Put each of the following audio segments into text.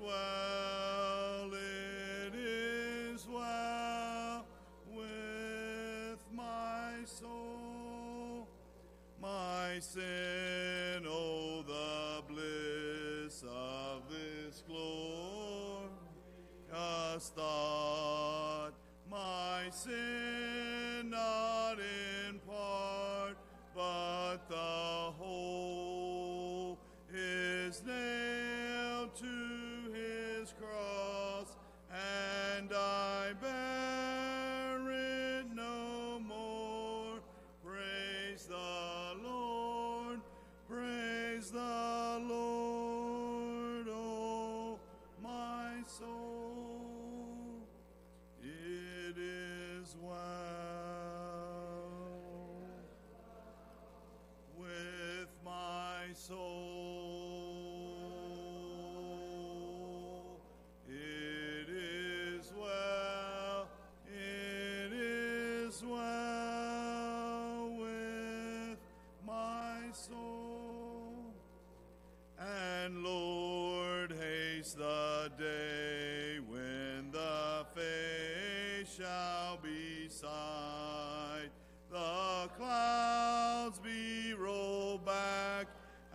well, it is well with my soul. My sin, oh, the bliss of this glorious thought. My sin, is well with my soul. And Lord, haste the day when the face shall be sight, the clouds be rolled back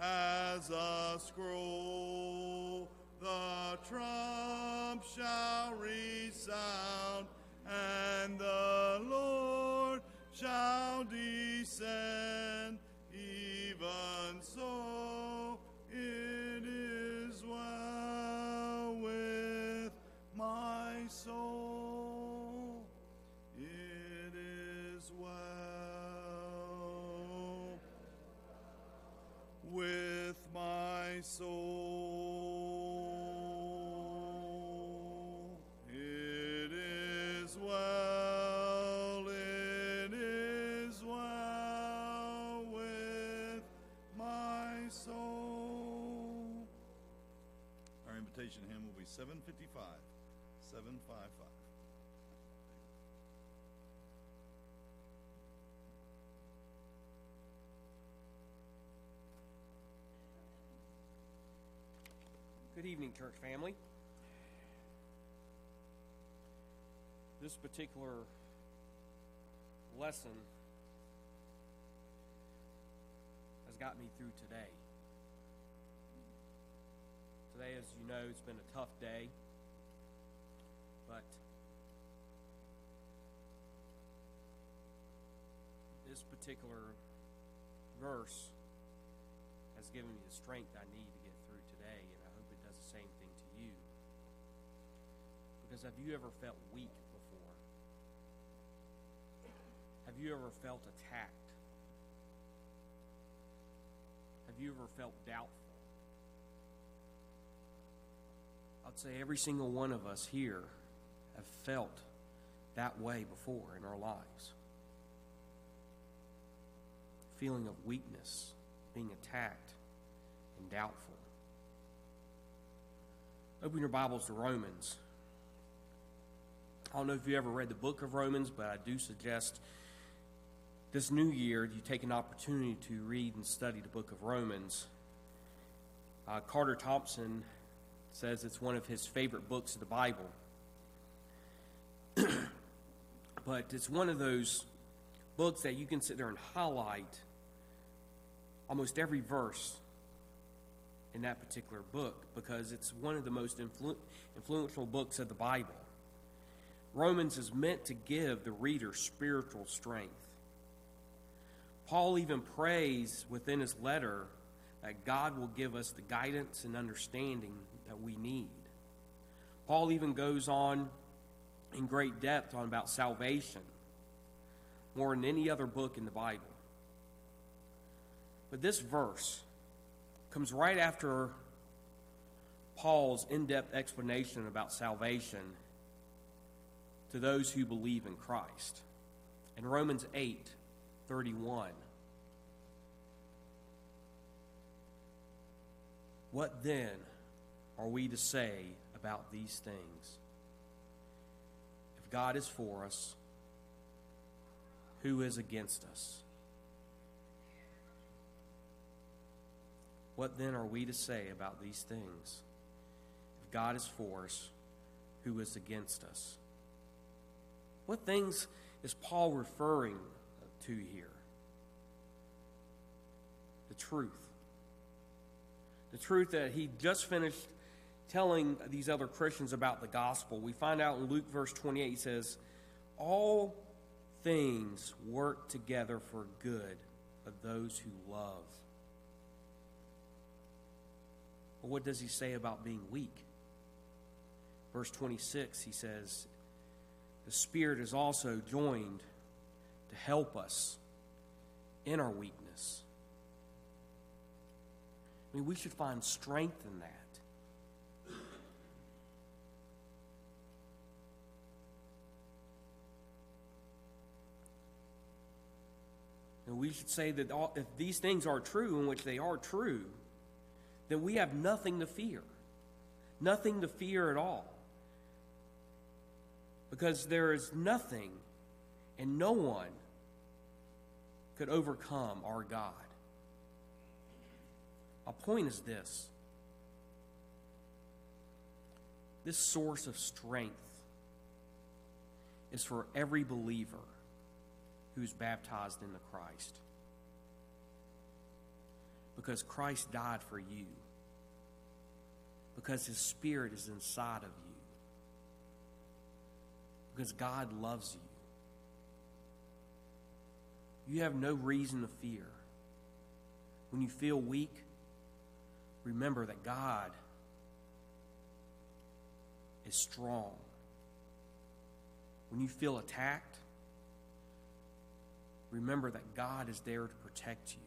as a scroll, the trump shall resound, and the Lord shall descend. Even so, it is well with my soul. It is well with my soul. It is well, invitation hymn will be 755. 755. Good evening, church family. This particular lesson has got me through today. Today, as you know, it's been a tough day, but this particular verse has given me the strength I need to get through today, and I hope it does the same thing to you. Because have you ever felt weak before? Have you ever felt attacked? Have you ever felt doubtful? I'd say every single one of us here have felt that way before in our lives. Feeling of weakness, being attacked, and doubtful. Open your Bibles to Romans. I don't know if you ever read the book of Romans, but I do suggest this new year you take an opportunity to read and study the book of Romans. Uh, Carter Thompson says it's one of his favorite books of the Bible. but it's one of those books that you can sit there and highlight almost every verse in that particular book because it's one of the most influ- influential books of the Bible. Romans is meant to give the reader spiritual strength. Paul even prays within his letter that God will give us the guidance and understanding that we need. Paul even goes on in great depth on about salvation, more than any other book in the Bible. But this verse comes right after Paul's in depth explanation about salvation to those who believe in Christ. In Romans 8 31. What then are we to say about these things? If God is for us, who is against us? What then are we to say about these things? If God is for us, who is against us? What things is Paul referring to here? The truth. The truth that he just finished telling these other Christians about the gospel. We find out in Luke verse 28, he says, All things work together for good of those who love. But what does he say about being weak? Verse 26, he says, The Spirit is also joined to help us in our weakness. I mean, we should find strength in that. And we should say that all, if these things are true, in which they are true, then we have nothing to fear. Nothing to fear at all. Because there is nothing and no one could overcome our God. A point is this this source of strength is for every believer who's baptized in the Christ. Because Christ died for you. Because his spirit is inside of you. Because God loves you. You have no reason to fear. When you feel weak, remember that God is strong. When you feel attacked, remember that God is there to protect you.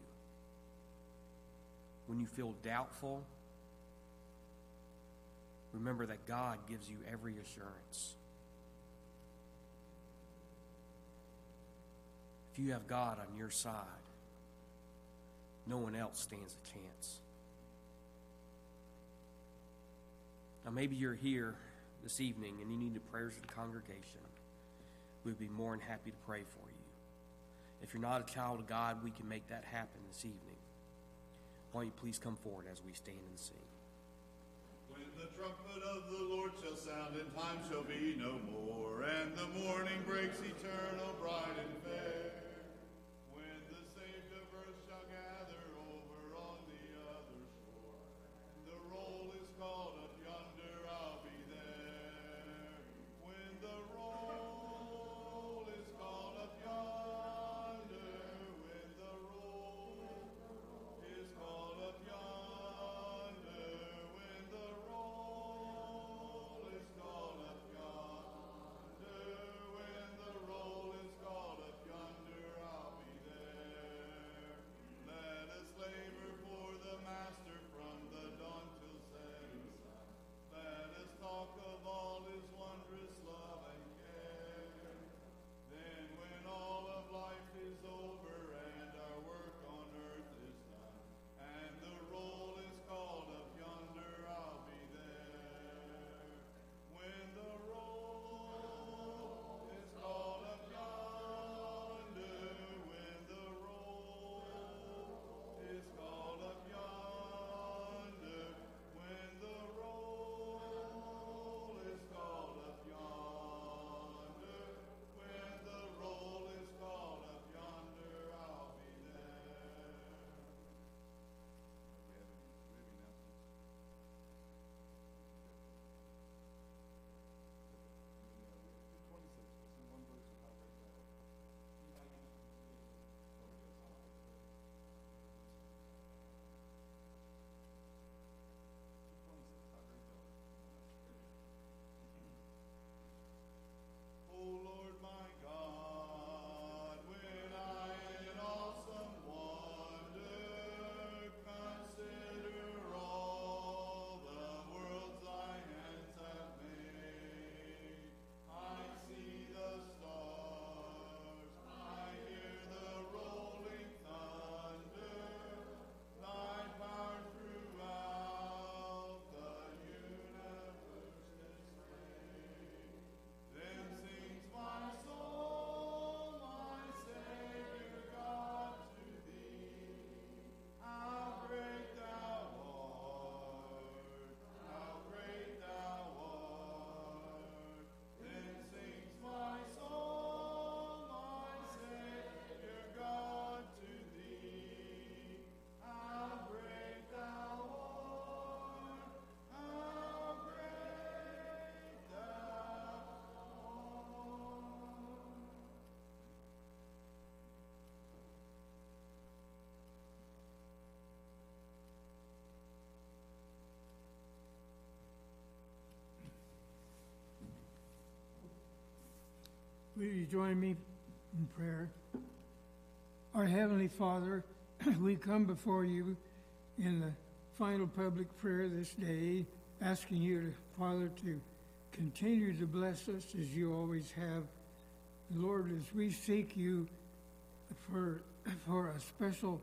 When you feel doubtful, remember that God gives you every assurance. If you have God on your side, no one else stands a chance. Now, maybe you're here this evening and you need the prayers of the congregation. We'd be more than happy to pray for you. If you're not a child of God, we can make that happen this evening. Why don't you please come forward as we stand and sing? When the trumpet of the Lord shall sound, and time shall be no more, and the morning breaks eternal, bright Will you join me in prayer? Our Heavenly Father, we come before you in the final public prayer this day, asking you, Father, to continue to bless us as you always have. Lord, as we seek you for, for a special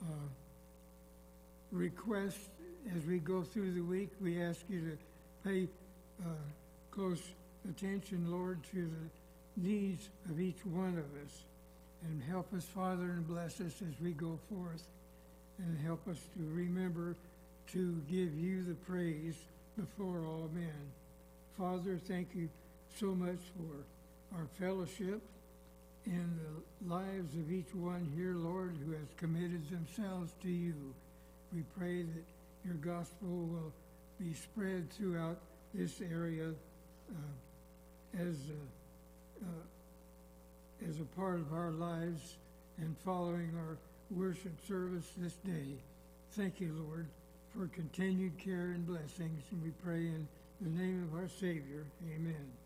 uh, request as we go through the week, we ask you to pay uh, close attention, Lord, to the needs of each one of us. And help us, Father, and bless us as we go forth. And help us to remember to give you the praise before all men. Father, thank you so much for our fellowship in the lives of each one here, Lord, who has committed themselves to you. We pray that your gospel will be spread throughout this area uh, as, a, uh, as a part of our lives and following our worship service this day. Thank you, Lord, for continued care and blessings, and we pray in the name of our Savior. Amen.